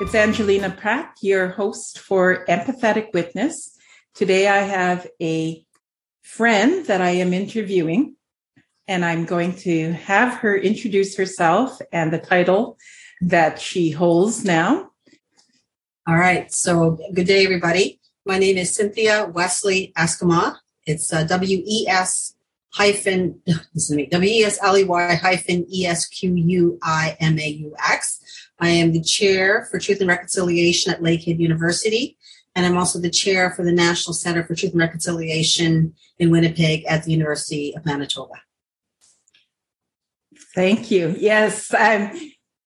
It's Angelina Pratt, your host for Empathetic Witness. Today I have a friend that I am interviewing, and I'm going to have her introduce herself and the title that she holds now. All right. So, good day, everybody. My name is Cynthia Wesley Esquimaux. It's uh, W E S hyphen, W E S L E Y hyphen E S Q U I M A U X. I am the chair for Truth and Reconciliation at Lakehead University, and I'm also the chair for the National Center for Truth and Reconciliation in Winnipeg at the University of Manitoba. Thank you. Yes, um,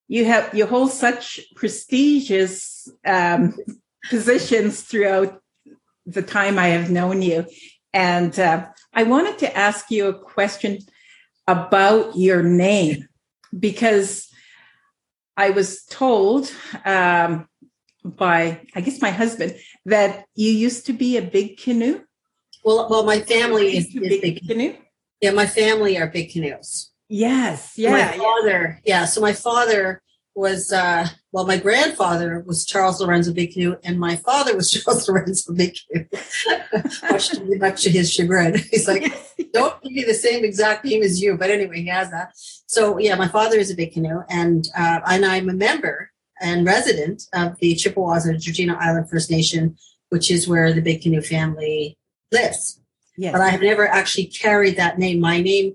you have you hold such prestigious um, positions throughout the time I have known you, and uh, I wanted to ask you a question about your name because I was told um, by, I guess, my husband that you used to be a big canoe. Well, well, my family is, is big, big, canoe. Yeah, my family are big canoes. Yes, yeah. My father, yeah. yeah. So my father was uh well my grandfather was charles lorenzo big canoe and my father was charles lorenzo big canoe much, to, much to his chagrin he's like don't give me the same exact name as you but anyway he has that so yeah my father is a big canoe and uh, and i'm a member and resident of the chippewas and georgina island first nation which is where the big canoe family lives yes. but i have never actually carried that name my name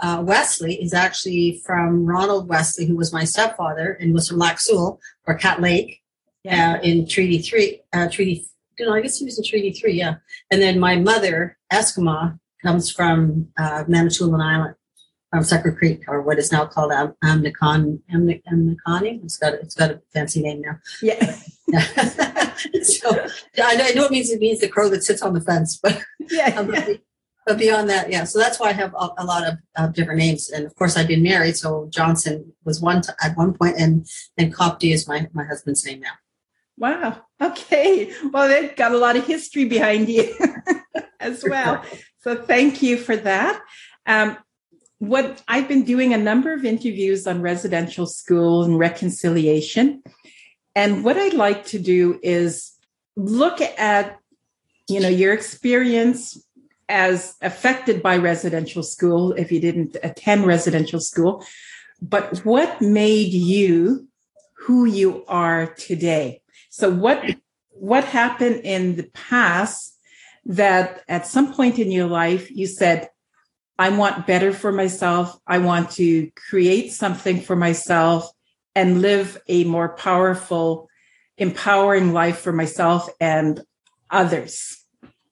uh, Wesley is actually from Ronald Wesley, who was my stepfather and was from Lac Seul or Cat Lake yeah. uh, in Treaty Three. Uh, Treaty, you know, I guess he was in Treaty Three, yeah. And then my mother, Esquimaux, comes from uh, Manitoulin Island, from Sucker Creek, or what is now called Am- Amnicon, Amniconi. It's got it's got a fancy name now. Yeah. so I know, I know it means it means the crow that sits on the fence, but yeah. Um, but beyond that, yeah. So that's why I have a, a lot of uh, different names. And of course, I've been married, so Johnson was one t- at one point, and and Copty is my my husband's name now. Wow. Okay. Well, they've got a lot of history behind you as well. So thank you for that. Um, what I've been doing a number of interviews on residential school and reconciliation. And what I'd like to do is look at, you know, your experience as affected by residential school if you didn't attend residential school, but what made you who you are today? So what what happened in the past that at some point in your life you said, I want better for myself. I want to create something for myself and live a more powerful, empowering life for myself and others.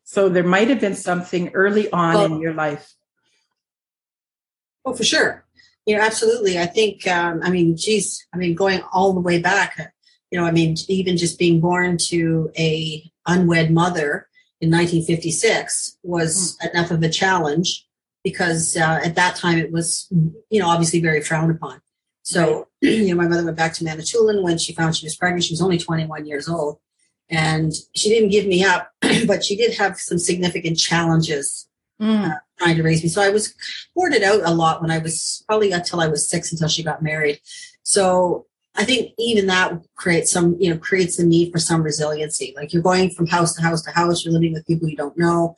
So there might have been something early on well, in your life. Oh, for sure. You know, absolutely. I think, um, I mean, geez, I mean, going all the way back, you know, I mean, even just being born to a unwed mother in 1956 was mm. enough of a challenge because uh, at that time it was, you know, obviously very frowned upon. So, right. you know, my mother went back to Manitoulin when she found she was pregnant. She was only 21 years old and she didn't give me up, but she did have some significant challenges mm. uh, trying to raise me. So I was boarded out a lot when I was probably until I was six until she got married. So I think even that creates some, you know, creates the need for some resiliency. Like you're going from house to house to house, you're living with people you don't know.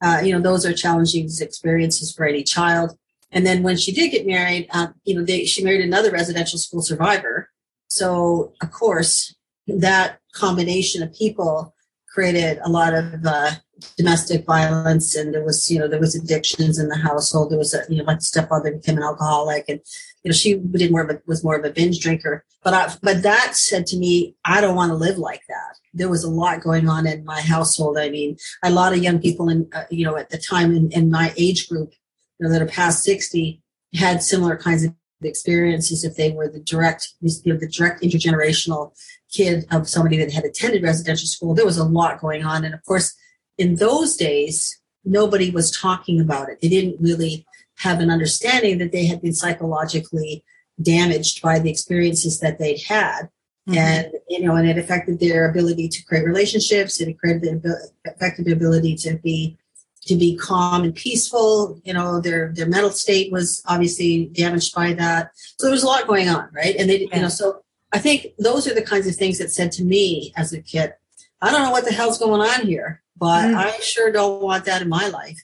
Uh, you know, those are challenging experiences for any child. And then when she did get married, uh, you know, they, she married another residential school survivor. So of course, that combination of people created a lot of uh, domestic violence and there was you know there was addictions in the household there was a you know my stepfather became an alcoholic and you know she did more of a, was more of a binge drinker but I, but that said to me i don't want to live like that there was a lot going on in my household i mean a lot of young people in uh, you know at the time in, in my age group you know that are past 60 had similar kinds of experiences if they were the direct you know, the direct intergenerational kid of somebody that had attended residential school, there was a lot going on. And of course, in those days, nobody was talking about it. They didn't really have an understanding that they had been psychologically damaged by the experiences that they'd had. Mm-hmm. And, you know, and it affected their ability to create relationships. It created the, affected their ability to be to be calm and peaceful. You know, their their mental state was obviously damaged by that. So there was a lot going on, right? And they, yeah. you know, so I think those are the kinds of things that said to me as a kid, I don't know what the hell's going on here, but mm. I sure don't want that in my life.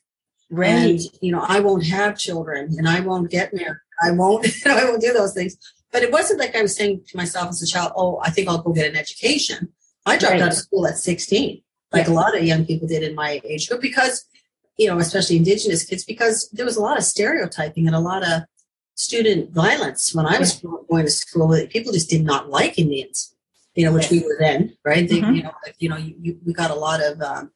Right. And, you know, I won't have children and I won't get married. I won't, you know, I won't do those things. But it wasn't like I was saying to myself as a child, oh, I think I'll go get an education. I dropped right. out of school at 16, like yeah. a lot of young people did in my age group because, you know, especially indigenous kids, because there was a lot of stereotyping and a lot of student violence when I was yeah. going to school. People just did not like Indians, you know, which we were then, right? They, mm-hmm. You know, like, you know, you, you, we got a lot of. Um,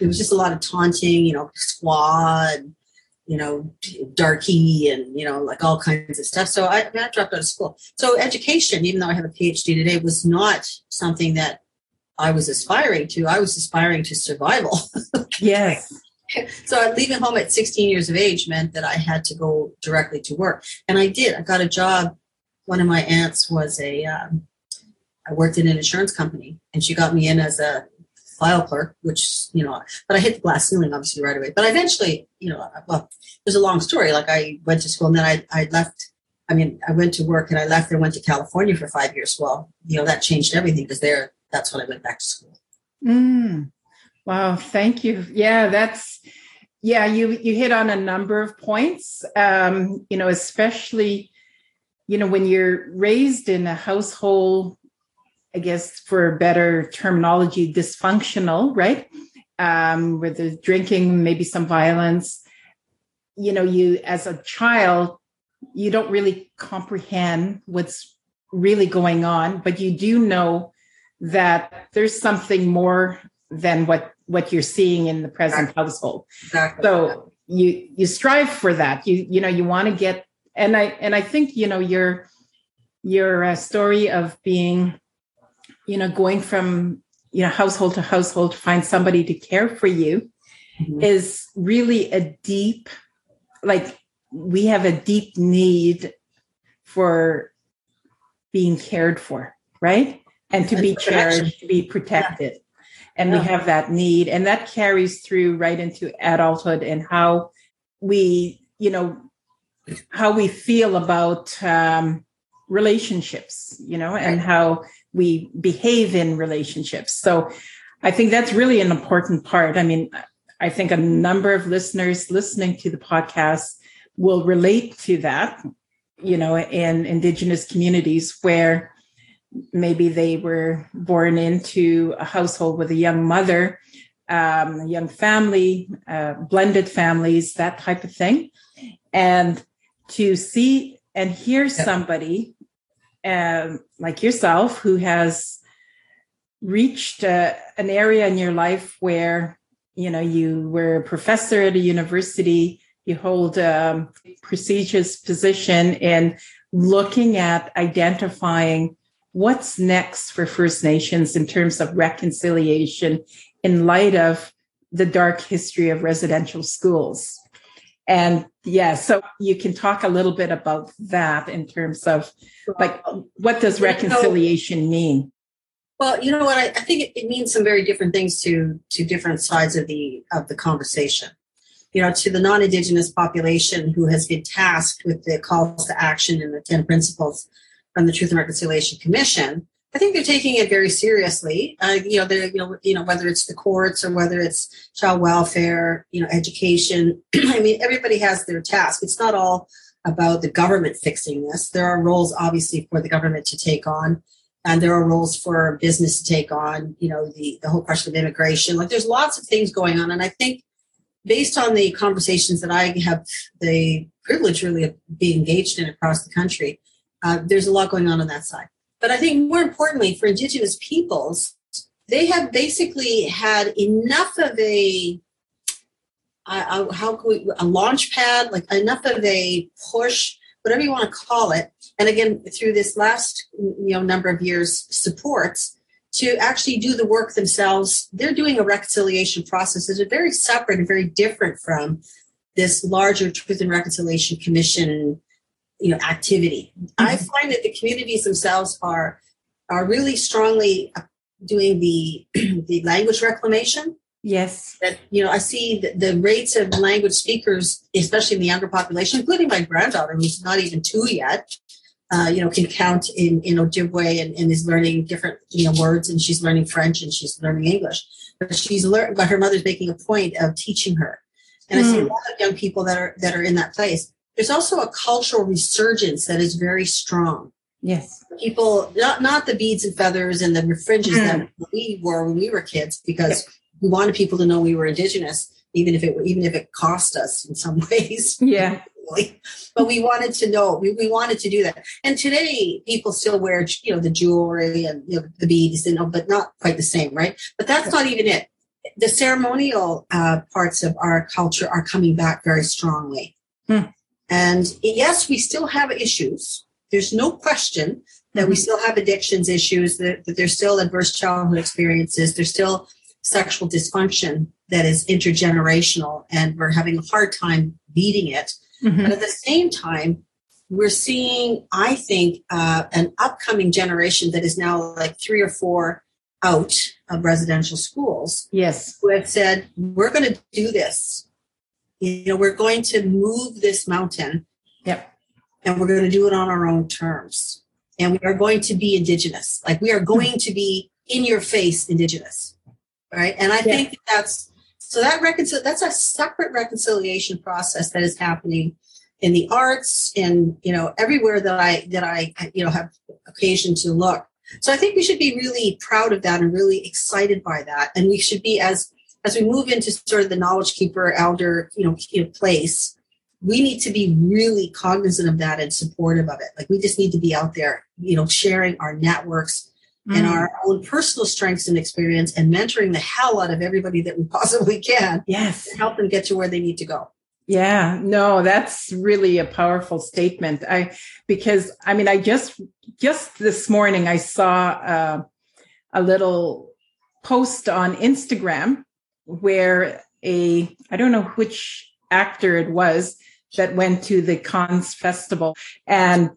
it was just a lot of taunting, you know, squad, you know, darky, and you know, like all kinds of stuff. So I, I dropped out of school. So education, even though I have a PhD today, was not something that I was aspiring to. I was aspiring to survival. yes. so leaving home at 16 years of age meant that I had to go directly to work, and I did. I got a job. One of my aunts was a. Um, I worked in an insurance company, and she got me in as a file clerk, which you know, but I hit the glass ceiling obviously right away. But eventually, you know, well, there's a long story. Like I went to school, and then I I left. I mean, I went to work and I left and went to California for five years. Well, you know, that changed everything because there, that's when I went back to school. Mm. Wow, thank you. Yeah, that's yeah, you you hit on a number of points. Um, you know, especially you know when you're raised in a household, I guess for better terminology, dysfunctional, right? Um, where there's drinking, maybe some violence. You know, you as a child, you don't really comprehend what's really going on, but you do know that there's something more than what what you're seeing in the present exactly. household. Exactly. So you you strive for that. You you know you want to get and I and I think you know your your uh, story of being you know going from you know household to household to find somebody to care for you mm-hmm. is really a deep like we have a deep need for being cared for right? And to and be cherished to be protected. And yeah. we have that need and that carries through right into adulthood and how we you know how we feel about um, relationships you know and how we behave in relationships. So i think that's really an important part. I mean i think a number of listeners listening to the podcast will relate to that you know in indigenous communities where maybe they were born into a household with a young mother, um, a young family, uh, blended families, that type of thing. And to see and hear somebody um, like yourself who has reached uh, an area in your life where you know you were a professor at a university you hold a prestigious position in looking at identifying what's next for First Nations in terms of reconciliation in light of the dark history of residential schools. And yeah, so you can talk a little bit about that in terms of like what does reconciliation mean? Well, you know what, I, I think it, it, means some very different things to to different sides of the of the conversation. You know, to the non-indigenous population who has been tasked with the calls to action and the 10 principles from the Truth and Reconciliation Commission, I think they're taking it very seriously. Uh, you know, they're you know you know whether it's the courts or whether it's child welfare, you know, education. I mean, everybody has their task. It's not all about the government fixing this. There are roles obviously for the government to take on, and there are roles for business to take on. You know, the the whole question of immigration. Like, there's lots of things going on, and I think based on the conversations that I have the privilege really of being engaged in across the country uh, there's a lot going on on that side. But I think more importantly, for Indigenous peoples, they have basically had enough of a how can we a launch pad, like enough of a push, whatever you want to call it. And again, through this last you know number of years, supports to actually do the work themselves. They're doing a reconciliation process is very separate and very different from this larger Truth and Reconciliation Commission you know activity. Mm-hmm. I find that the communities themselves are are really strongly doing the the language reclamation. Yes, that you know I see the, the rates of language speakers, especially in the younger population, including my granddaughter, who's not even two yet. uh, you know, can count in, in Ojibwe and, and is learning different, you know, words and she's learning French and she's learning English. But she's learned, but her mother's making a point of teaching her. And mm. I see a hmm. lot of young people that are, that are in that place. There's also a cultural resurgence that is very strong. Yes. People, not, not the beads and feathers and the fringes mm. that we wore when we were kids, because we wanted people to know we were indigenous, even if it, even if it cost us in some ways. Yeah but we wanted to know we, we wanted to do that and today people still wear you know the jewelry and you know, the beads know but not quite the same right but that's not even it the ceremonial uh, parts of our culture are coming back very strongly hmm. And yes we still have issues there's no question that we mm-hmm. still have addictions issues that, that there's still adverse childhood experiences there's still sexual dysfunction that is intergenerational and we're having a hard time beating it Mm-hmm. But at the same time, we're seeing, I think, uh, an upcoming generation that is now like three or four out of residential schools. Yes. Who have said, we're going to do this. You know, we're going to move this mountain. Yep. And we're going to do it on our own terms. And we are going to be indigenous. Like we are going to be in your face indigenous. Right. And I yeah. think that's so that reconcil- that's a separate reconciliation process that is happening in the arts and you know everywhere that I that I you know have occasion to look. So I think we should be really proud of that and really excited by that. And we should be as as we move into sort of the knowledge keeper elder you know, place, we need to be really cognizant of that and supportive of it. Like we just need to be out there, you know, sharing our networks mm. and our own personal strengths and experience and mentoring the hell out of everybody that we possibly can. Yes. To help them get to where they need to go. Yeah, no, that's really a powerful statement. I because I mean I just just this morning I saw uh, a little post on Instagram where a I don't know which actor it was that went to the Cannes festival and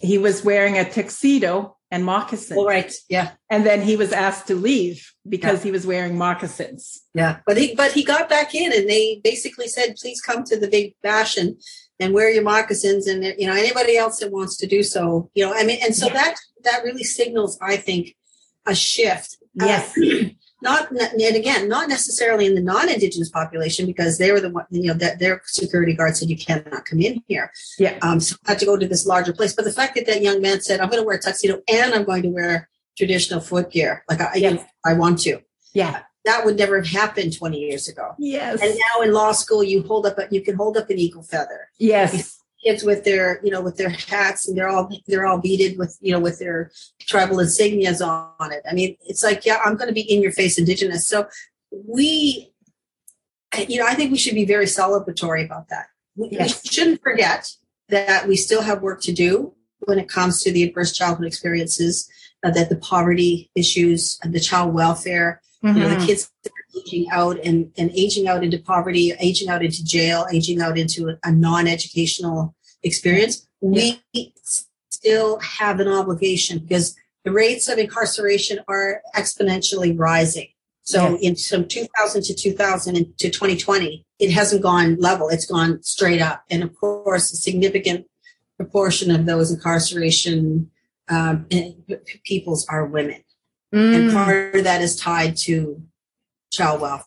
he was wearing a tuxedo and moccasins. All right. Yeah. And then he was asked to leave because yeah. he was wearing moccasins. Yeah. But he but he got back in and they basically said, please come to the big fashion and, wear your moccasins and you know, anybody else that wants to do so, you know, I mean, and so yeah. that that really signals, I think, a shift. Yes. Uh, not and again not necessarily in the non-indigenous population because they were the one you know that their security guard said you cannot come in here. Yeah. Um so i had to go to this larger place. But the fact that that young man said i'm going to wear a tuxedo and i'm going to wear traditional footgear like i yes. i want to. Yeah. That would never have happened 20 years ago. Yes. And now in law school you hold up a, you can hold up an eagle feather. Yes kids with their you know with their hats and they're all they're all beaded with you know with their tribal insignias on it i mean it's like yeah i'm going to be in your face indigenous so we you know i think we should be very celebratory about that yes. we shouldn't forget that we still have work to do when it comes to the adverse childhood experiences uh, that the poverty issues and the child welfare mm-hmm. you know the mm-hmm. kids aging out and, and aging out into poverty, aging out into jail, aging out into a, a non-educational experience, yeah. we still have an obligation because the rates of incarceration are exponentially rising. So yeah. in from 2000 to 2000 to 2020, it hasn't gone level; it's gone straight up. And of course, a significant proportion of those incarceration um, peoples are women, mm. and part of that is tied to child welfare.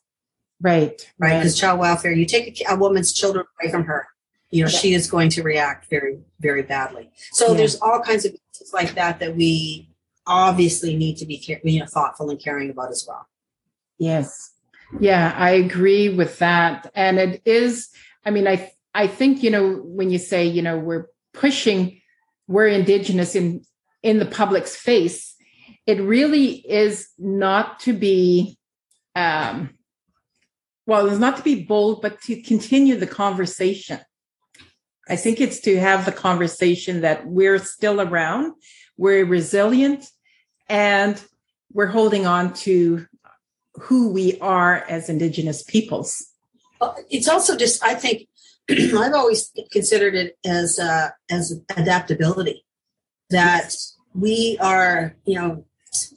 Right. Right. Because right. child welfare, you take a, a, woman's children away from her, you know, yeah. she is going to react very, very badly. So yeah. there's all kinds of things like that that we obviously need to be, you know, thoughtful and caring about as well. Yes. Yeah, I agree with that. And it is, I mean, I, I think, you know, when you say, you know, we're pushing, we're indigenous in, in the public's face, it really is not to be um, well, it's not to be bold, but to continue the conversation. I think it's to have the conversation that we're still around, we're resilient, and we're holding on to who we are as Indigenous peoples. It's also just, I think, I've always considered it as uh, as adaptability. That we are, you know,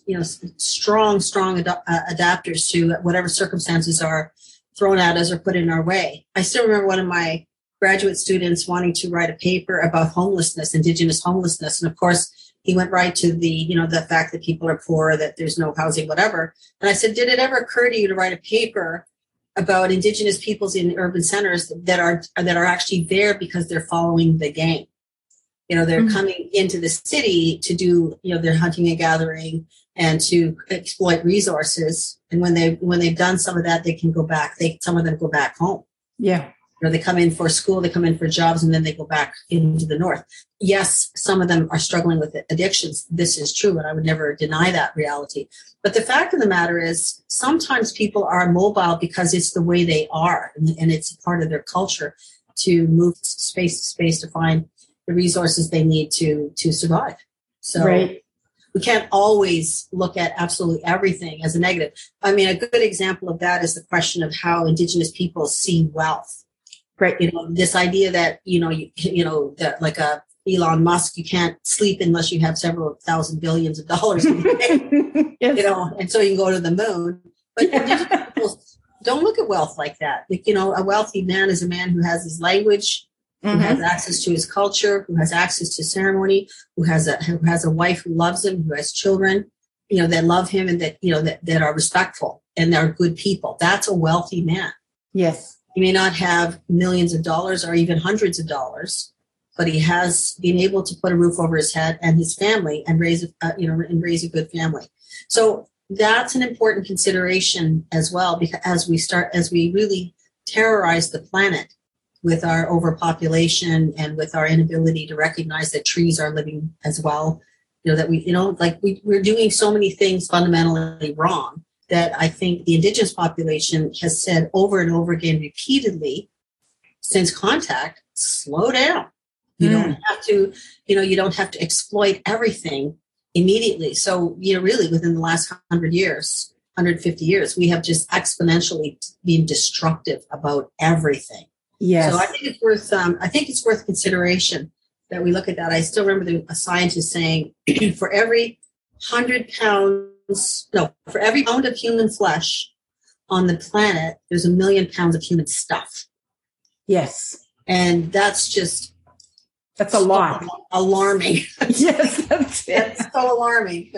you know strong strong ad- uh, adapters to whatever circumstances are thrown at us or put in our way i still remember one of my graduate students wanting to write a paper about homelessness, indigenous homelessness. And of course, he went right to the, you know, the fact that people are poor, that there's no housing, whatever. And I said, did it ever occur to you to write a paper about indigenous peoples in urban centers that are that are actually there because they're following the game? You know, they're mm-hmm. coming into the city to do, you know, their hunting and gathering and to exploit resources. And when they when they've done some of that, they can go back. They some of them go back home. Yeah know, they come in for school, they come in for jobs, and then they go back into the north. Yes, some of them are struggling with addictions. This is true, and I would never deny that reality. But the fact of the matter is, sometimes people are mobile because it's the way they are, and, and it's part of their culture to move space to space to find the resources they need to to survive. So. Right we can't always look at absolutely everything as a negative. I mean, a good example of that is the question of how Indigenous people see wealth Right. You know, this idea that, you know, you, you know, that like a Elon Musk, you can't sleep unless you have several thousand billions of dollars. yes. You know, and so you can go to the moon. But yeah. don't look at wealth like that. Like, you know, a wealthy man is a man who has his language, mm-hmm. who has access to his culture, who has access to ceremony, who has a who has a wife who loves him, who has children, you know, that love him and that, you know, that, that are respectful and they're good people. That's a wealthy man. Yes. He may not have millions of dollars or even hundreds of dollars, but he has been able to put a roof over his head and his family and raise, a, you know, and raise a good family. So that's an important consideration as well, because as we start, as we really terrorize the planet with our overpopulation and with our inability to recognize that trees are living as well, you know, that we, you know, like we, we're doing so many things fundamentally wrong that I think the indigenous population has said over and over again repeatedly since contact, slow down. You mm. don't have to, you know, you don't have to exploit everything immediately. So, you know, really within the last 100 years, 150 years, we have just exponentially been destructive about everything. Yes. So I think it's worth, um, I think it's worth consideration that we look at that. I still remember the, a scientist saying for every 100 pounds no, for every pound of human flesh on the planet, there's a million pounds of human stuff. Yes. And that's just that's a lot. Alarming. yes, that's. It's so alarming.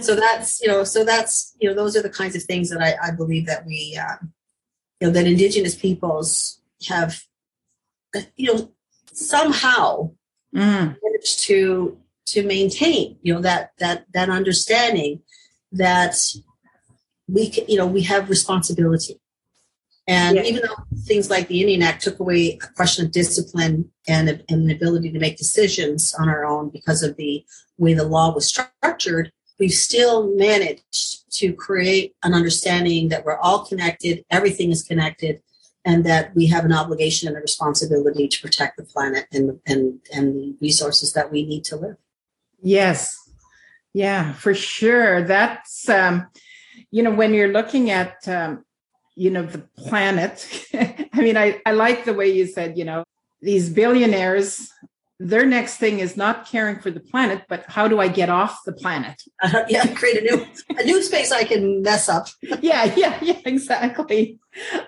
so that's you know, so that's you know, those are the kinds of things that I, I believe that we, uh, you know, that Indigenous peoples have, you know, somehow mm. managed to to maintain, you know, that that that understanding that we can, you know we have responsibility. And yeah. even though things like the indian act took away a question of discipline and, and an ability to make decisions on our own because of the way the law was structured we've still managed to create an understanding that we're all connected everything is connected and that we have an obligation and a responsibility to protect the planet and and and the resources that we need to live. Yes yeah, for sure. That's, um, you know, when you're looking at, um, you know, the planet, I mean, I, I like the way you said, you know, these billionaires, their next thing is not caring for the planet, but how do I get off the planet? Uh, yeah, create a new a new space I can mess up. yeah, yeah, yeah, exactly.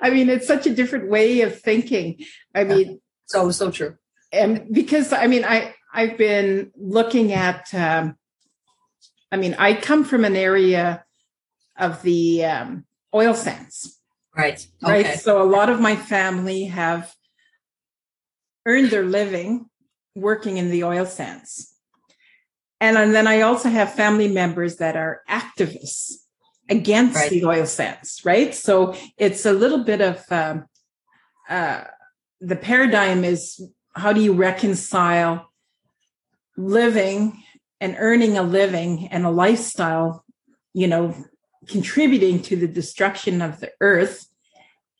I mean, it's such a different way of thinking. I mean, so so true. And because I mean, I I've been looking at um, I mean, I come from an area of the um, oil sands. Right. Okay. Right. So a lot of my family have earned their living working in the oil sands. And, and then I also have family members that are activists against right. the oil sands, right? So it's a little bit of um, uh, the paradigm is how do you reconcile living and earning a living and a lifestyle, you know, contributing to the destruction of the earth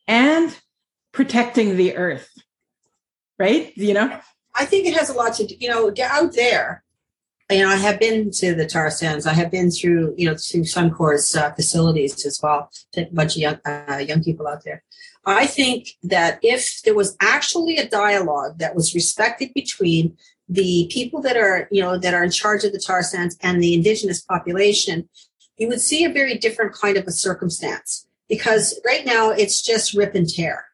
and protecting the earth. Right? You know? I think it has a lot to you know, out there. You know, I have been to the tar sands. I have been through, you know, to Suncor's uh, facilities as well. A bunch of young, uh, young people out there. I think that if there was actually a dialogue that was respected between the people that are, you know, that are in charge of the tar sands and the indigenous population, you would see a very different kind of a circumstance because right now it's just rip and tear.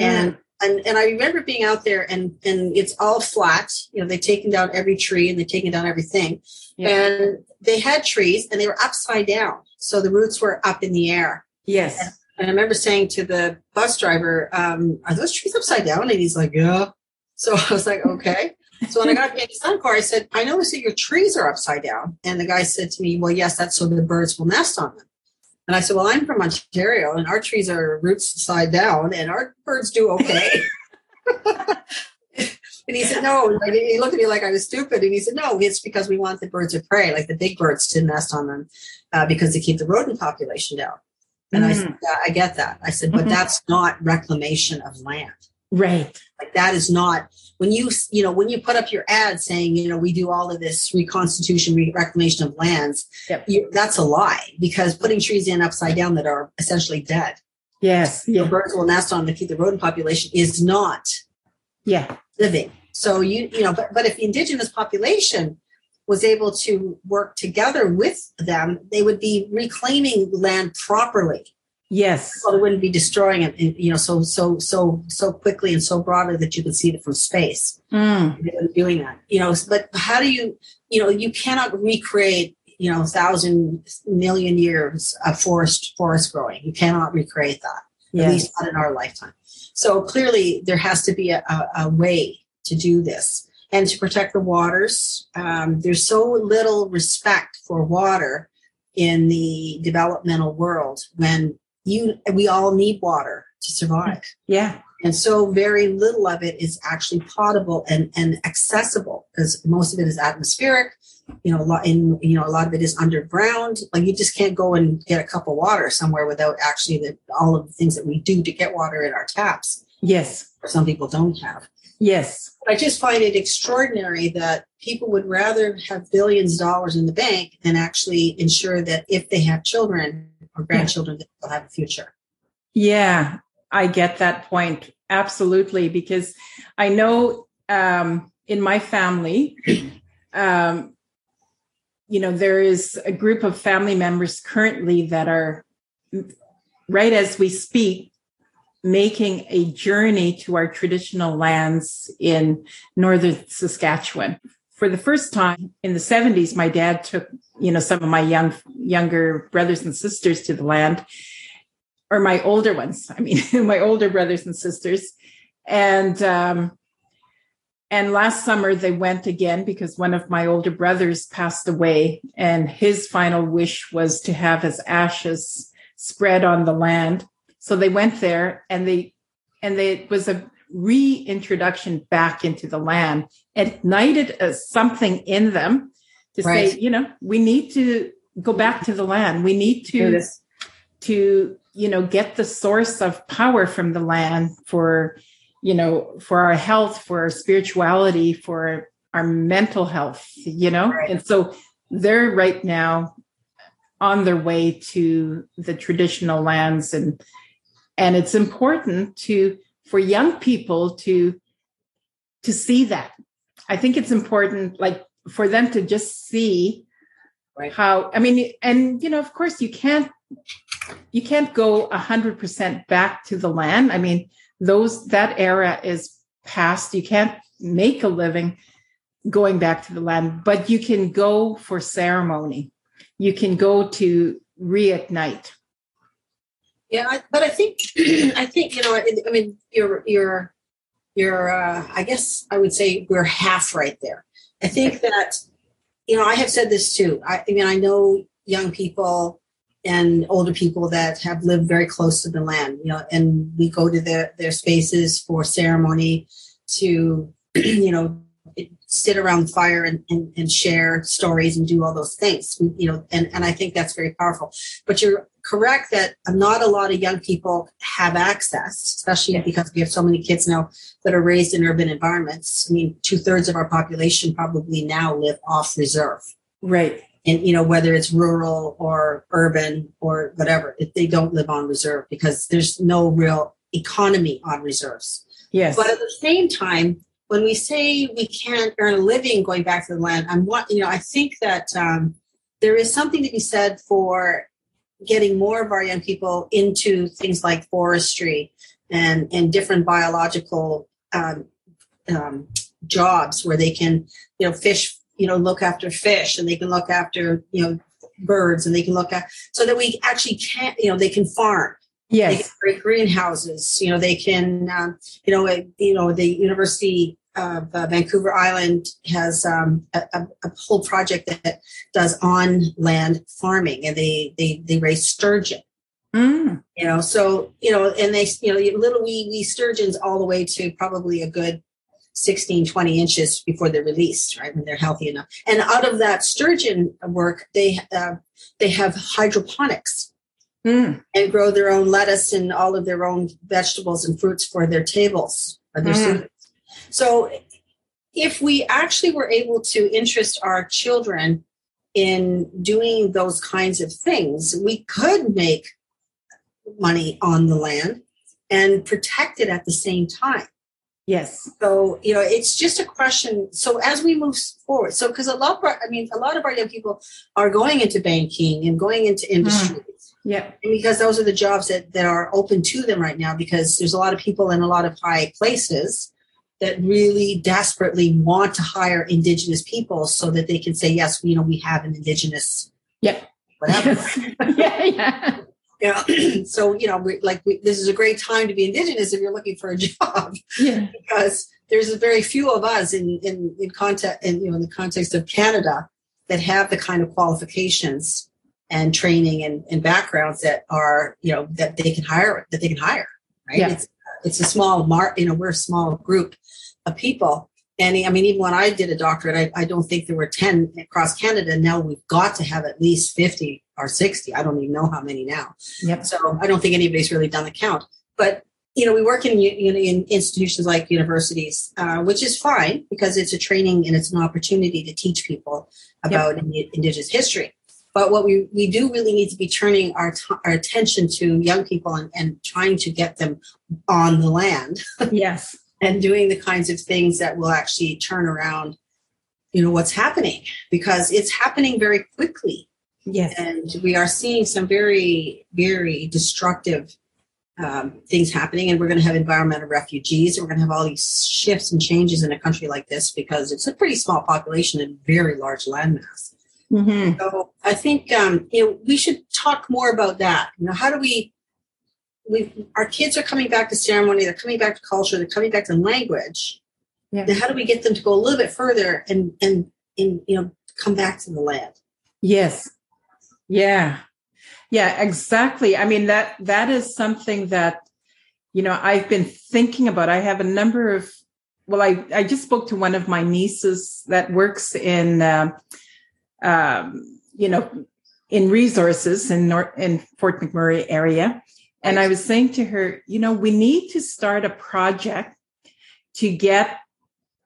Mm. And and and I remember being out there and and it's all flat. You know, they've taken down every tree and they've taken down everything. Yeah. And they had trees and they were upside down. So the roots were up in the air. Yes. And, and I remember saying to the bus driver, um, are those trees upside down? And he's like, Yeah. So I was like, okay. So when I got to the Suncor, I said, I noticed that your trees are upside down. And the guy said to me, Well, yes, that's so the birds will nest on them. And I said, Well, I'm from Ontario and our trees are roots side down and our birds do okay. and he said, No. And he looked at me like I was stupid. And he said, No, it's because we want the birds of prey, like the big birds, to nest on them uh, because they keep the rodent population down. And mm. I said, yeah, I get that. I said, But mm-hmm. that's not reclamation of land. Right. Like that is not when you you know when you put up your ad saying you know we do all of this reconstitution reclamation of lands yep. you, that's a lie because putting trees in upside down that are essentially dead yes yeah. birds will nest on to keep the rodent population is not yeah living so you you know but, but if the indigenous population was able to work together with them they would be reclaiming land properly Yes. So they wouldn't be destroying it, you know, so so so so quickly and so broadly that you could see it from space. Mm. Doing that, you know, but how do you, you know, you cannot recreate, you know, thousand million years of forest forest growing. You cannot recreate that. Yes. At least not in our lifetime. So clearly, there has to be a, a, a way to do this and to protect the waters. Um, there's so little respect for water in the developmental world when you we all need water to survive. Yeah. And so very little of it is actually potable and, and accessible because most of it is atmospheric. You know, a lot in you know, a lot of it is underground. Like you just can't go and get a cup of water somewhere without actually the, all of the things that we do to get water in our taps. Yes. Some people don't have. Yes. I just find it extraordinary that people would rather have billions of dollars in the bank than actually ensure that if they have children, or grandchildren that will have a future. Yeah, I get that point absolutely because I know um, in my family, um, you know, there is a group of family members currently that are right as we speak making a journey to our traditional lands in northern Saskatchewan. For the first time in the 70s, my dad took you know some of my young younger brothers and sisters to the land or my older ones i mean my older brothers and sisters. And um and last summer they went again because one of my older brothers passed away and his final wish was to have his ashes spread on the land. So they went there and they and they, it was a reintroduction back into the land. It ignited a, something in them to right. say, you know, we need to go back to the land. We need to to you know get the source of power from the land for you know for our health, for our spirituality, for our mental health. You know, right. and so they're right now on their way to the traditional lands and and it's important to for young people to to see that i think it's important like for them to just see right. how i mean and you know of course you can't you can't go 100% back to the land. I mean those that era is past. You can't make a living going back to the land but you can go for ceremony. You can go to reignite. Yeah I, but i think i think you know i, I mean you're you're you're uh, i guess i would say we're half right there I think that, you know, I have said this too. I, I mean, I know young people and older people that have lived very close to the land, you know, and we go to their, their spaces for ceremony to, you know, sit around the fire and, and, and, share stories and do all those things, you know, and, and I think that's very powerful. But you're correct that not a lot of young people have access, especially because we have so many kids now that are raised in urban environments. I mean, two thirds of our population probably now live off reserve. Right. And, you know, whether it's rural or urban or whatever, If they don't live on reserve because there's no real economy on reserves. Yes. But at the same time, when we say we can't earn a living going back to the land, I'm what you know. I think that um, there is something to be said for getting more of our young people into things like forestry and and different biological um, um, jobs where they can you know fish you know look after fish and they can look after you know birds and they can look at so that we actually can't, you know they can farm. Yes. they can create greenhouses you know they can um, you know you know the university of uh, vancouver island has um, a, a, whole project that does on land farming and they they they raise sturgeon mm. you know so you know and they you know little wee wee sturgeons all the way to probably a good 16, 20 inches before they're released, right? When they're healthy enough. And out of that sturgeon work, they uh, they have hydroponics mm. and grow their own lettuce and all of their own vegetables and fruits for their tables or their mm. So if we actually were able to interest our children in doing those kinds of things, we could make money on the land and protect it at the same time. Yes. So, you know, it's just a question. So as we move forward, so because a lot of our, I mean, a lot of our young people are going into banking and going into industry. Mm. Yeah. Because those are the jobs that, that are open to them right now, because there's a lot of people in a lot of high places that really desperately want to hire indigenous people so that they can say, yes, you know, we have an indigenous yeah. whatever. Yeah, yeah. You know, so you know, we, like we, this is a great time to be indigenous if you're looking for a job, yeah. because there's very few of us in in in context in you know in the context of Canada that have the kind of qualifications and training and, and backgrounds that are you know that they can hire that they can hire right yeah. it's it's a small mark you know we're a small group of people and I mean, even when I did a doctorate, I, I, don't think there were 10 across Canada. Now we've got to have at least 50 or 60. I don't even know how many now. Yep. So I don't think anybody's really done the count. But, you know, we work in, you know, in institutions like universities, uh, which is fine because it's a training and it's an opportunity to teach people about yep. Indigenous history. But what we, we do really need to be turning our, t- our attention to young people and, and trying to get them on the land. Yes and doing the kinds of things that will actually turn around you know what's happening because it's happening very quickly. Yes. And we are seeing some very very destructive um, things happening and we're going to have environmental refugees and we're going to have all these shifts and changes in a country like this because it's a pretty small population and very large landmass mm-hmm. so i think um, you know we should talk more about that. You know how do we we our kids are coming back to ceremony, they're coming back to culture, they're coming back to language. Yeah. Then how do we get them to go a little bit further and and and you know come back to the land? Yes. Yeah. Yeah, exactly. I mean that that is something that you know I've been thinking about. I have a number of well, I I just spoke to one of my nieces that works in uh, um, you know in resources in North in Fort McMurray area, and I was saying to her, you know, we need to start a project to get,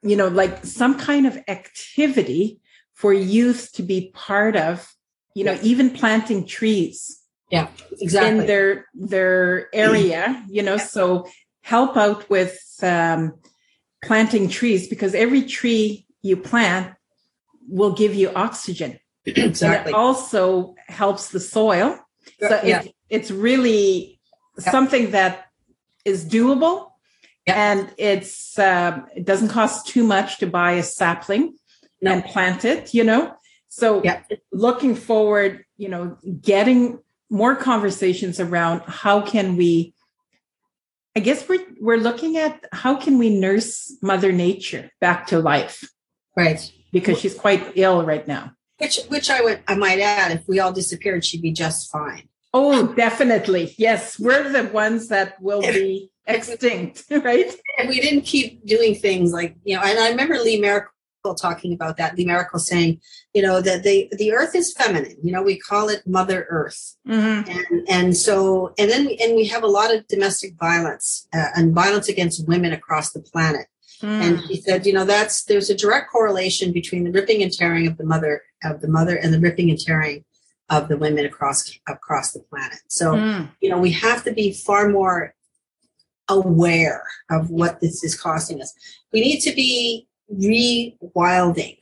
you know, like some kind of activity for youth to be part of, you know, even planting trees. Yeah, exactly. In their their area, you know, so help out with um, planting trees because every tree you plant will give you oxygen. Exactly. And it also helps the soil. So yeah. it, it's really yep. something that is doable yep. and it's um, it doesn't cost too much to buy a sapling no. and plant it you know so yep. looking forward you know getting more conversations around how can we i guess we're we're looking at how can we nurse mother nature back to life right because she's quite ill right now which which i would i might add if we all disappeared she'd be just fine Oh, definitely. Yes. We're the ones that will be extinct, right? And we didn't keep doing things like, you know, and I remember Lee Maracle talking about that. Lee Maracle saying, you know, that the, the earth is feminine, you know, we call it mother earth. Mm-hmm. And, and so, and then, and we have a lot of domestic violence uh, and violence against women across the planet. Mm. And he said, you know, that's, there's a direct correlation between the ripping and tearing of the mother, of the mother and the ripping and tearing of the women across across the planet. So, mm. you know, we have to be far more aware of what this is costing us. We need to be rewilding.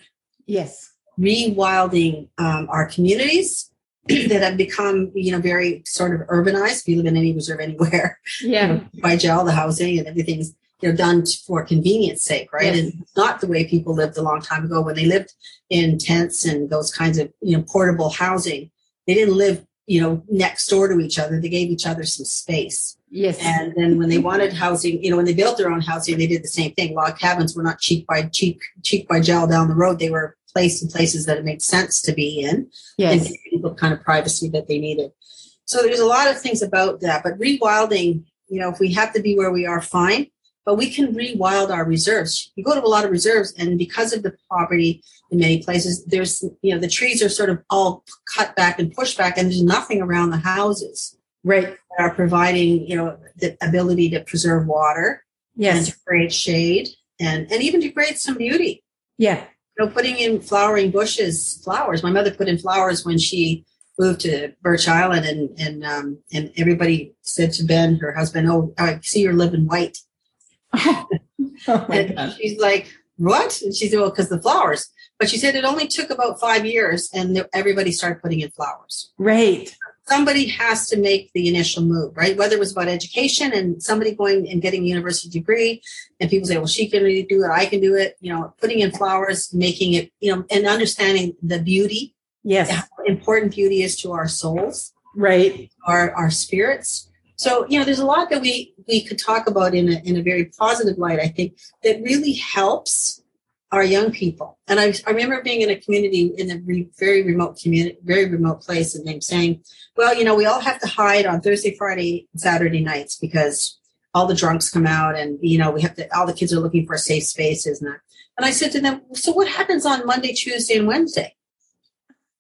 Yes. Rewilding um, our communities that have become, you know, very sort of urbanized. If you live in any reserve anywhere, Yeah. by gel, the housing and everything's you know done for convenience sake, right? Yes. And not the way people lived a long time ago when they lived in tents and those kinds of you know portable housing. They didn't live you know next door to each other. They gave each other some space. Yes. And then when they wanted housing, you know, when they built their own housing, they did the same thing. Log cabins were not cheek by cheek cheek by jowl down the road. They were placed in places that it made sense to be in and yes. give people the kind of privacy that they needed. So there's a lot of things about that. But rewilding, you know, if we have to be where we are, fine. But we can rewild our reserves. You go to a lot of reserves, and because of the poverty in many places, there's you know the trees are sort of all cut back and pushed back, and there's nothing around the houses Right. that are providing you know the ability to preserve water and Yes. to create shade and and even to create some beauty Yeah. you know, putting in flowering bushes, flowers. My mother put in flowers when she moved to Birch Island, and and um, and everybody said to Ben, her husband, "Oh, I see you're living white." Oh, and God. she's like, "What?" And she said, "Well, because the flowers." But she said it only took about five years, and everybody started putting in flowers. Right. Somebody has to make the initial move, right? Whether it was about education and somebody going and getting a university degree, and people say, "Well, she can really do it. I can do it." You know, putting in flowers, making it, you know, and understanding the beauty Yes. how important beauty is to our souls, Right. our our spirits. So you know, there's a lot that we we could talk about in a in a very positive light. I think that really helps our young people. And I, I remember being in a community in a re, very remote community, very remote place, and them saying, "Well, you know, we all have to hide on Thursday, Friday, Saturday nights because all the drunks come out, and you know, we have to. All the kids are looking for safe spaces." And that. And I said to them, "So what happens on Monday, Tuesday, and Wednesday?"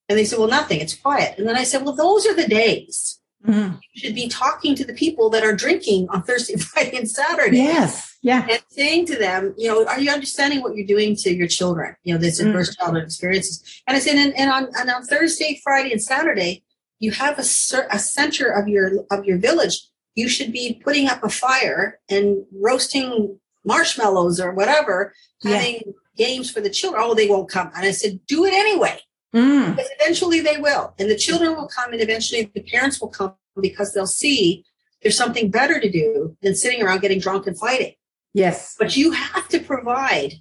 And they said, well, nothing, it's quiet. And then I said, well, those are the days Mhm. you should be talking to the people that are drinking on Thursday, Friday, and Saturday. Yes. Yeah. And saying to them, you know, are you understanding what you're doing to your children? You know, this Mm. adverse childhood experiences. And I said, and, and, on, and on Thursday, Friday, and Saturday, you have a, a center of your of your village. You should be putting up a fire and roasting marshmallows or whatever, Yeah. having games for the children. Oh, they won't come. And I said, do it anyway. Mm. Because eventually they will. And the children will come and eventually the parents will come because they'll see there's something better to do than sitting around getting drunk and fighting. Yes. But you have to provide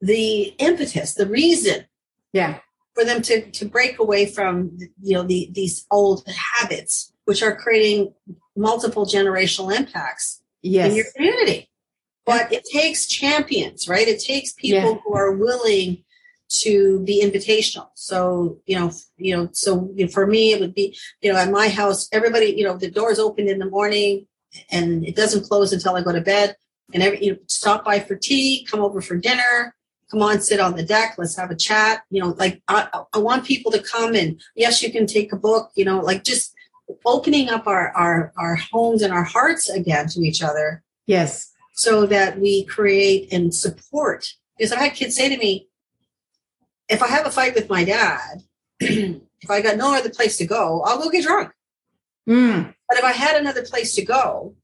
the impetus, the reason Yeah. for them to, to break away from you know the, these old habits, which are creating multiple generational impacts in your community. But it takes champions, right? It takes people Yeah. who are willing to be invitational. So, you know, you know, so you know, for me, it would be, you know, at my house, everybody, you know, the doors open in the morning and it doesn't close until I go to bed. And every, you know, stop by for tea, come over for dinner, come on, sit on the deck, let's have a chat. You know, like I, I want people to come and yes, you can take a book, you know, like just opening up our, our, our homes and our hearts again to each other Yes. so that we create and support. Because I've had kids say to me, if I have a fight with my dad, if I got no other place to go, I'll go get drunk. Mm. But if I had another place to go,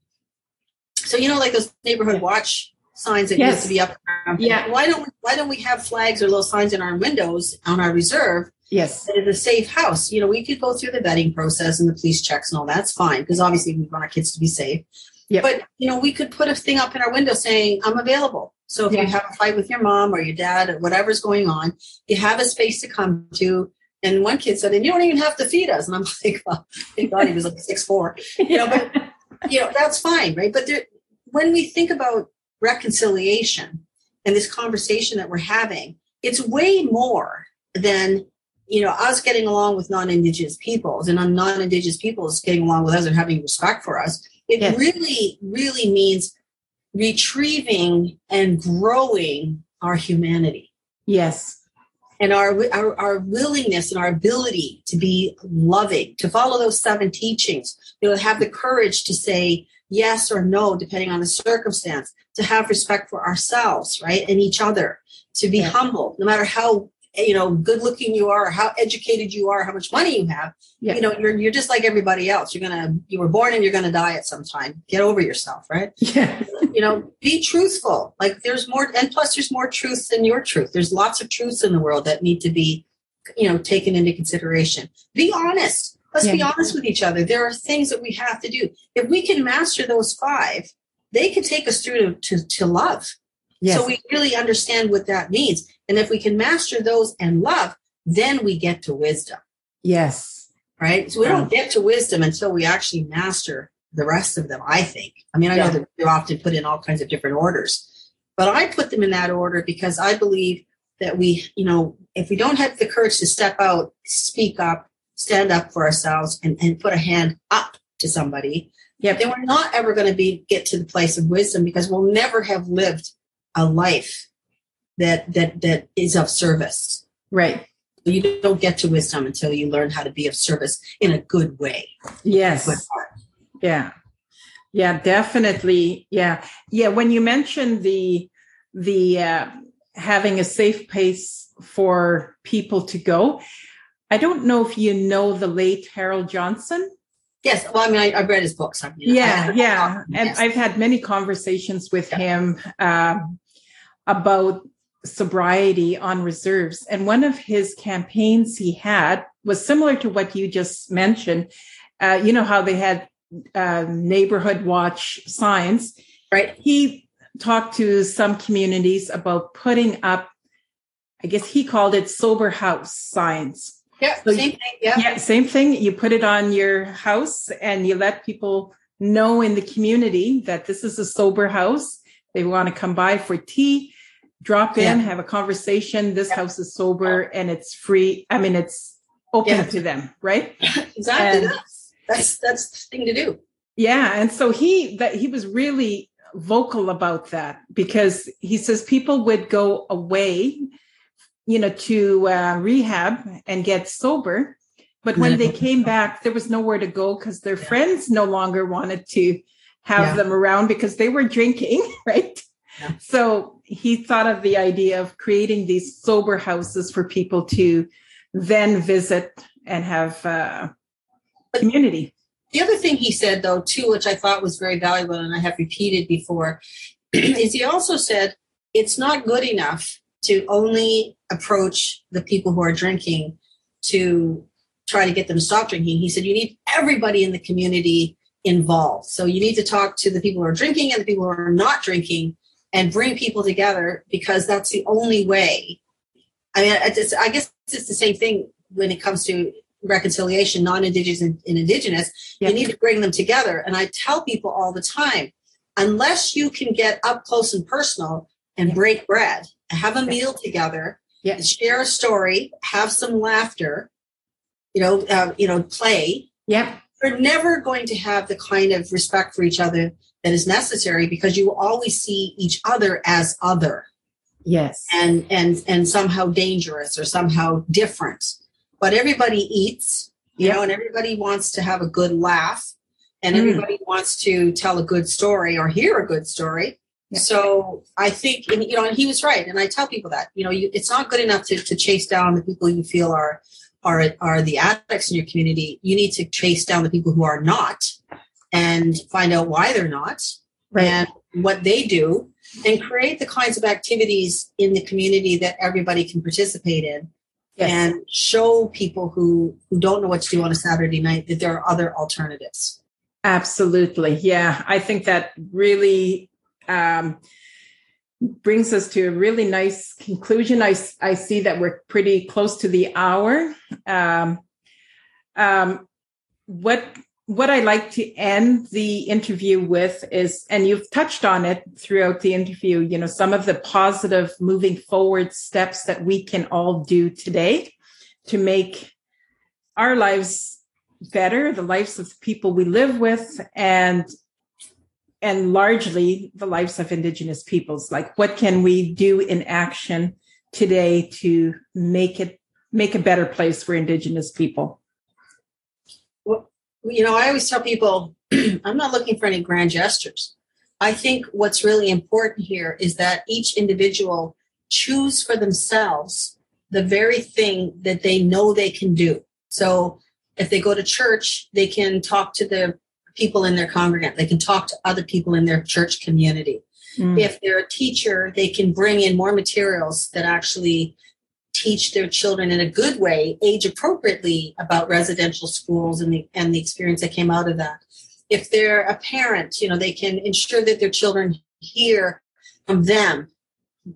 so you know, like those neighborhood watch signs that Yes. used to be up. around- Yeah. Why don't we, why don't we have flags or little signs in our windows on our reserve Yes. that it's a safe house? You know, we could go through the vetting process and the police checks and all that's fine because obviously we want our kids to be safe. Yep. But you know, we could put a thing up in our window saying, "I'm available." So if Yeah. you have a fight with your mom or your dad or whatever's going on, you have a space to come to. And one kid said, "And you don't even have to feed us." And I'm like, "Well, thank God he was like six four. You know, but you know that's fine, right?" But there, when we think about reconciliation and this conversation that we're having, it's way more than you know us getting along with non-indigenous peoples and non-indigenous peoples getting along with us and having respect for us. It Yes. really, really means retrieving and growing our humanity yes. and our, our our willingness and our ability to be loving, to follow those seven teachings, you know, have the courage to say yes or no depending on the circumstance, to have respect for ourselves, right, and each other, to be humble, no matter how you know good looking you are, how educated you are, how much money you have. Yeah. You know, you're you're just like everybody else. You're gonna you were born and you're gonna die at some time. Get over yourself, right? Yeah. you know be truthful like there's more and plus there's more truth than your truth there's lots of truths in the world that need to be you know taken into consideration be honest let's be honest with each other there are things that we have to do if we can master those five they can take us through to, to, to love Yes. so we really understand what that means and if we can master those and love then we get to wisdom yes. right so we don't get to wisdom until we actually master the rest of them i think i mean i know that they're often put in all kinds of different orders but i put them in that order because i believe that we you know if we don't have the courage to step out speak up stand up for ourselves and, and put a hand up to somebody Yep. then we're not ever going to be get to the place of wisdom because we'll never have lived a life that that that is of service Right. you don't get to wisdom until you learn how to be of service in a good way Yes. Good. Yeah. Yeah, definitely. Yeah. Yeah. When you mentioned the the uh, having a safe place for people to go, I don't know if you know the late Harold Johnson. Yes, well, I mean, I, I read his books. I mean, Yeah, I- yeah. And Yes. I've had many conversations with Yeah. him um, about sobriety on reserves. And one of his campaigns he had was similar to what you just mentioned. Uh, you know how they had uh, neighborhood watch signs. right. He talked to some communities about putting up, I guess he called it sober house signs. Yeah, So same thing. Yeah. Yeah, same thing. You put it on your house and you let people know in the community that this is a sober house. They want to come by for tea, drop in, Yeah. have a conversation. This Yeah. house is sober and it's free. I mean, it's open Yeah. to them, right? exactly. And- that's, that's the thing to do. Yeah, and so he that he was really vocal about that because he says people would go away, you know, to uh, rehab and get sober, but when they came back, there was nowhere to go because their friends no longer wanted to have them around because they were drinking, right? So he thought of the idea of creating these sober houses for people to then visit and have uh, community. The other thing he said, though, too, which I thought was very valuable, and I have repeated before, is he also said it's not good enough to only approach the people who are drinking to try to get them to stop drinking. He said you need everybody in the community involved. So you need to talk to the people who are drinking and the people who are not drinking and bring people together because that's the only way. I mean, it's, I guess it's the same thing when it comes to reconciliation, non-indigenous and, and indigenous. You need to bring them together. And I tell people all the time, unless you can get up close and personal and break bread, have a meal together, share a story, have some laughter, you know, uh, you know, play. Yep. You're never going to have the kind of respect for each other that is necessary because you will always see each other as other Yes. and and and somehow dangerous or somehow different. But everybody eats, you know, and everybody wants to have a good laugh, and Mm. everybody wants to tell a good story or hear a good story. So I think, and, you know, and he was right, and I tell people that you know, you, it's not good enough to, to chase down the people you feel are are are the addicts in your community. You need to chase down the people who are not, and find out why they're not Right. and what they do and create the kinds of activities in the community that everybody can participate in yes. and show people who who don't know what to do on a saturday night that there are other alternatives Absolutely. Yeah. I think that really um, brings us to a really nice conclusion. i i see that we're pretty close to the hour. Um, um, what what I like to end the interview with is, and you've touched on it throughout the interview, you know, some of the positive moving forward steps that we can all do today to make our lives better, the lives of the people we live with, and and largely the lives of indigenous peoples. Like what can we do in action today to make it make a better place for indigenous people? You know i always tell people i'm not looking for any grand gestures. I think what's really important here is that each individual choose for themselves the very thing that they know they can do. So if they go to church they can talk to the people in their congregant. They can talk to other people in their church community. Mm. if they're a teacher they can bring in more materials that actually teach their children in a good way, age appropriately about residential schools and the and the experience that came out of that. If they're a parent, you know, they can ensure that their children hear from them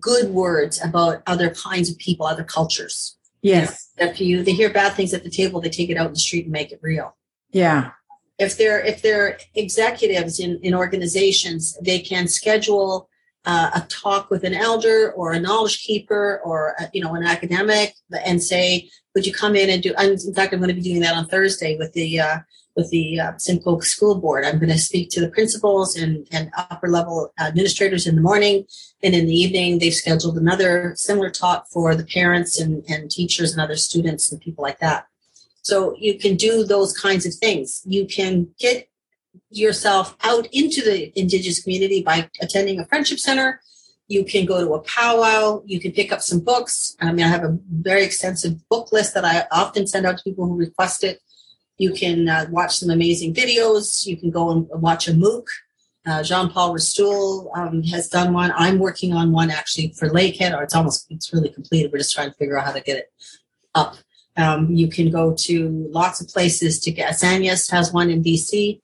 good words about other kinds of people, other cultures. Yes. You know, if you they hear bad things at the table, they take it out in the street and make it real. Yeah. If they're if they're executives in, in organizations, they can schedule uh, a talk with an elder or a knowledge keeper or a, you know an academic and say, "Would you come in and do?" In fact, I'm going to be doing that on Thursday with the uh, with the uh, Simcoe School Board. I'm going to speak to the principals and, and upper level administrators in the morning, and in the evening they've scheduled another similar talk for the parents and, and teachers and other students and people like that. So you can do those kinds of things. You can get yourself out into the indigenous community by attending a friendship center. You can go to a powwow. You can pick up some books. I mean i have a very extensive book list that i often send out to people who request it. You can uh, watch some amazing videos. You can go and watch a mooc. Uh, jean-paul Restoule um, has done one. I'm working on one actually for lakehead. Or it's almost it's really completed we're just trying to figure out how to get it up. Um, you can go to lots of places to get. San'yas has one in BC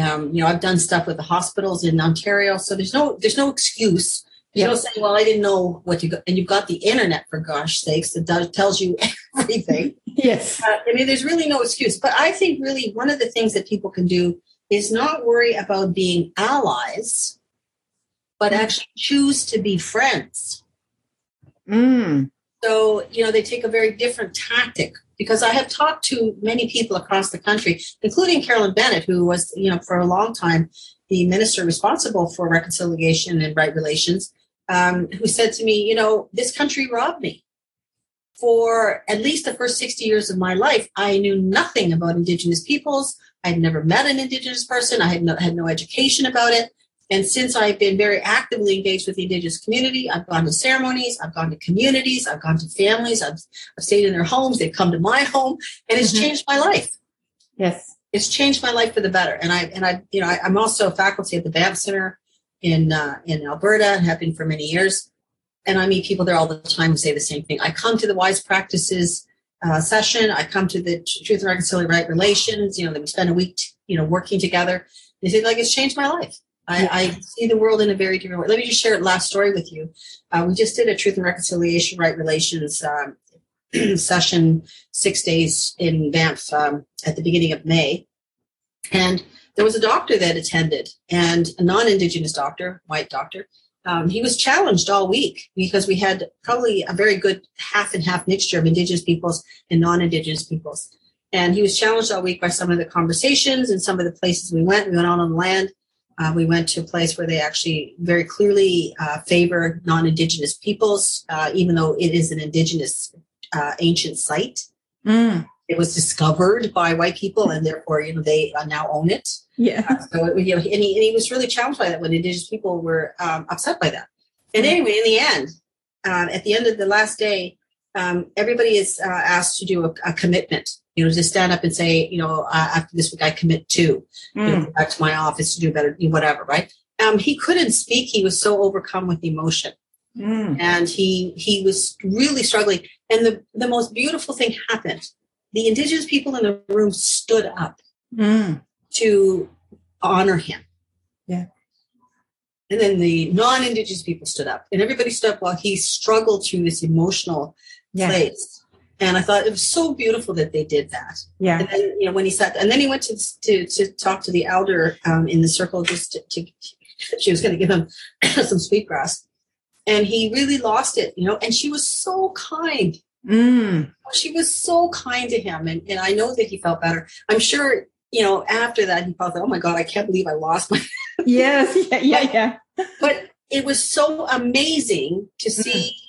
um, you know, I've done stuff with the hospitals in Ontario, so there's no there's no excuse. You know, saying, "Well, I didn't know what to go," and you've got the internet for gosh sakes that does, tells you everything. yes, uh, I mean, there's really no excuse. But I think really one of the things that people can do is not worry about being allies, but mm. actually choose to be friends. Mm. So you know, they take a very different tactic because I have talked to many people across the country, including Carolyn Bennett, who was, you know, for a long time the minister responsible for reconciliation and right relations, um, who said to me, you know, this country robbed me. For at least the first 60 years of my life, I knew nothing about Indigenous peoples. I had never met an Indigenous person. I had no, had no education about it. And since I've been very actively engaged with the Indigenous community, I've gone to ceremonies, I've gone to communities, I've gone to families, I've, I've stayed in their homes, they've come to my home, and it's mm-hmm. changed my life. Yes. It's changed my life for the better. And I, and I, you know, I, am also a faculty at the Banff Center in, uh, in Alberta and have been for many years. And I meet people there all the time who say the same thing. I come to the wise practices uh, session. I come to the Truth and Reconciliation Right Relations, you know, that we spend a week, you know, working together. They say, like, it's changed my life. I, I, see the world in a very different way. Let me just share a last story with you. Uh, we just did a Truth and Reconciliation Right Relations um, session, six days in Banff um, at the beginning of May. And there was a doctor that attended, and a non Indigenous doctor, white doctor. Um, he was challenged all week because we had probably a very good half and half mixture of Indigenous peoples and non Indigenous peoples. And he was challenged all week by some of the conversations and some of the places we went. We went out on the land uh, we went to a place where they actually very clearly uh, favor non-indigenous peoples, uh, even though it is an indigenous uh, ancient site. Mm. It was discovered by white people, and therefore, you know, they uh, now own it. Yeah. Uh, so, it, you know, and he, and he was really challenged by that when indigenous people were um, upset by that. And anyway, in the end, at the end of the last day, um, everybody is asked to do a, a commitment you know, to stand up and say, you know, uh, after this week, I commit to, mm. you know, back to my office to do better, whatever, right? Um, he couldn't speak. He was so overcome with emotion. Mm. And he he was really struggling. And the, the most beautiful thing happened. The indigenous people in the room stood up mm. to honor him. Yeah. And then the non-indigenous people stood up, and everybody stood up while he struggled through this emotional yeah. place and I thought it was so beautiful that they did that. Yeah. And then, you know, when he sat, and then he went to to, to talk to the elder um, in the circle just to, to she was going to give him some sweetgrass, and he really lost it, you know. And she was so kind. Mm. She was so kind to him, and and I know that he felt better. I'm sure, you know, after that he felt, oh my god, I can't believe I lost my. yes. Yeah. Yeah. Yeah. But it was so amazing to see. Mm.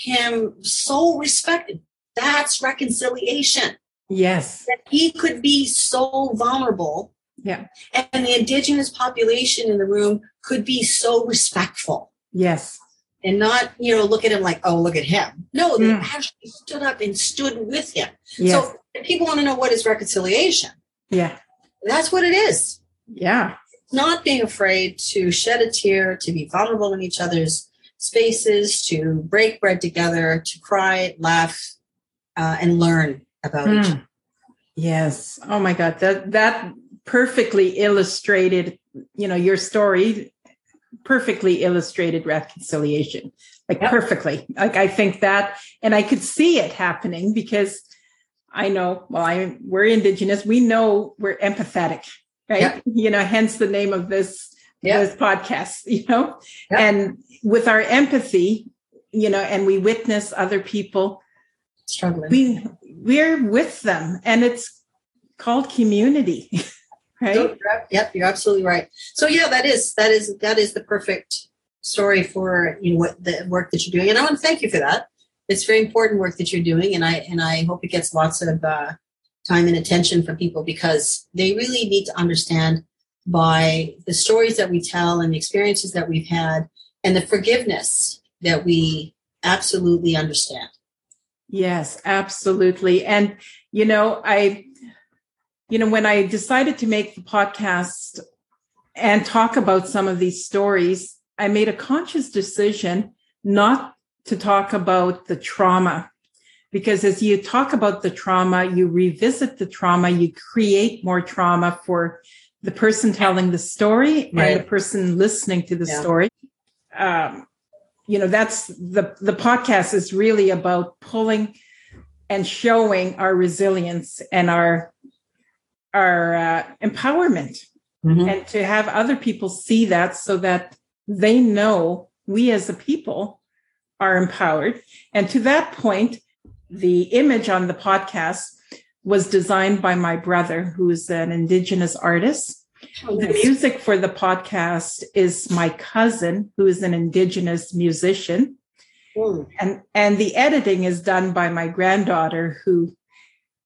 Him so respected that's reconciliation. Yes. That he could be so vulnerable. Yeah. And the indigenous population in the room could be so respectful. Yes. And not, you know, look at him like, oh, look at him. No, they mm. actually stood up and stood with him. Yes. So people want to know what is reconciliation. Yeah. That's what it is. Yeah. Not being afraid to shed a tear, to be vulnerable in each other's spaces to break bread together, to cry, laugh, uh, and learn about mm. each hmm. other. Yes. Oh my God. That that perfectly illustrated, you know, your story perfectly illustrated reconciliation. Like yep. perfectly. Like I think that and I could see it happening because I know, well, I we're indigenous. We know we're empathetic, right? Yep. You know, hence the name of this yep. this podcast, you know? And with our empathy, you know, and we witness other people struggling. We we're with them and it's called community. right? So, yep, you're absolutely right. So yeah, that is that is that is the perfect story for you know what the work that you're doing. And I want to thank you for that. It's very important work that you're doing, and I and I hope it gets lots of uh, time and attention from people because they really need to understand by the stories that we tell and the experiences that we've had and the forgiveness that we absolutely understand. Yes, absolutely. And, you know, I, you know, when I decided to make the podcast and talk about some of these stories, I made a conscious decision not to talk about the trauma. Because as you talk about the trauma, you revisit the trauma, you create more trauma for the person telling the story right. and the person listening to the yeah. story. Um, you know that's the the podcast is really about pulling and showing our resilience and our our uh, empowerment mm-hmm. and to have other people see that so that they know we as a people are empowered and to that point the image on the podcast was designed by my brother who's an indigenous artist Oh, the music for the podcast is my cousin, who is an indigenous musician. Mm. And and the editing is done by my granddaughter, who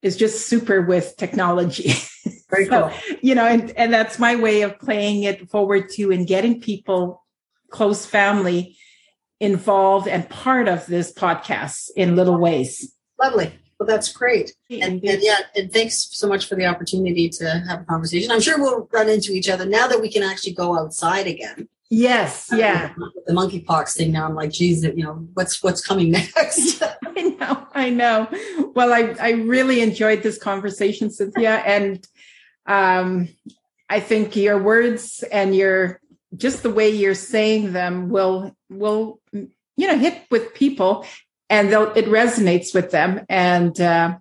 is just super with technology. Very so, cool. You know, and, and that's my way of playing it forward to and getting people, close family, involved and part of this podcast in little ways. Lovely. Well, that's great. And, and, yeah, and thanks so much for the opportunity to have a conversation. I'm sure we'll run into each other now that we can actually go outside again. Yes, yeah. the monkeypox thing now, I'm like, geez, you know, what's what's coming next? I know, I know. Well, I I really enjoyed this conversation, Cynthia, and um, I think your words and your just the way you're saying them will will you know hit with people and it resonates with them. And, uh,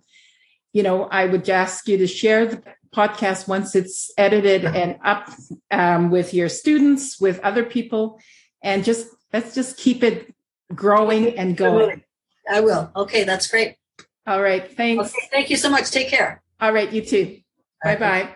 you know, I would ask you to share the podcast once it's edited and up um, with your students, with other people, and just let's just keep it growing and going. I will. Okay, that's great. All right. Thanks. Okay, thank you so much. Take care. All right. You too. Bye bye.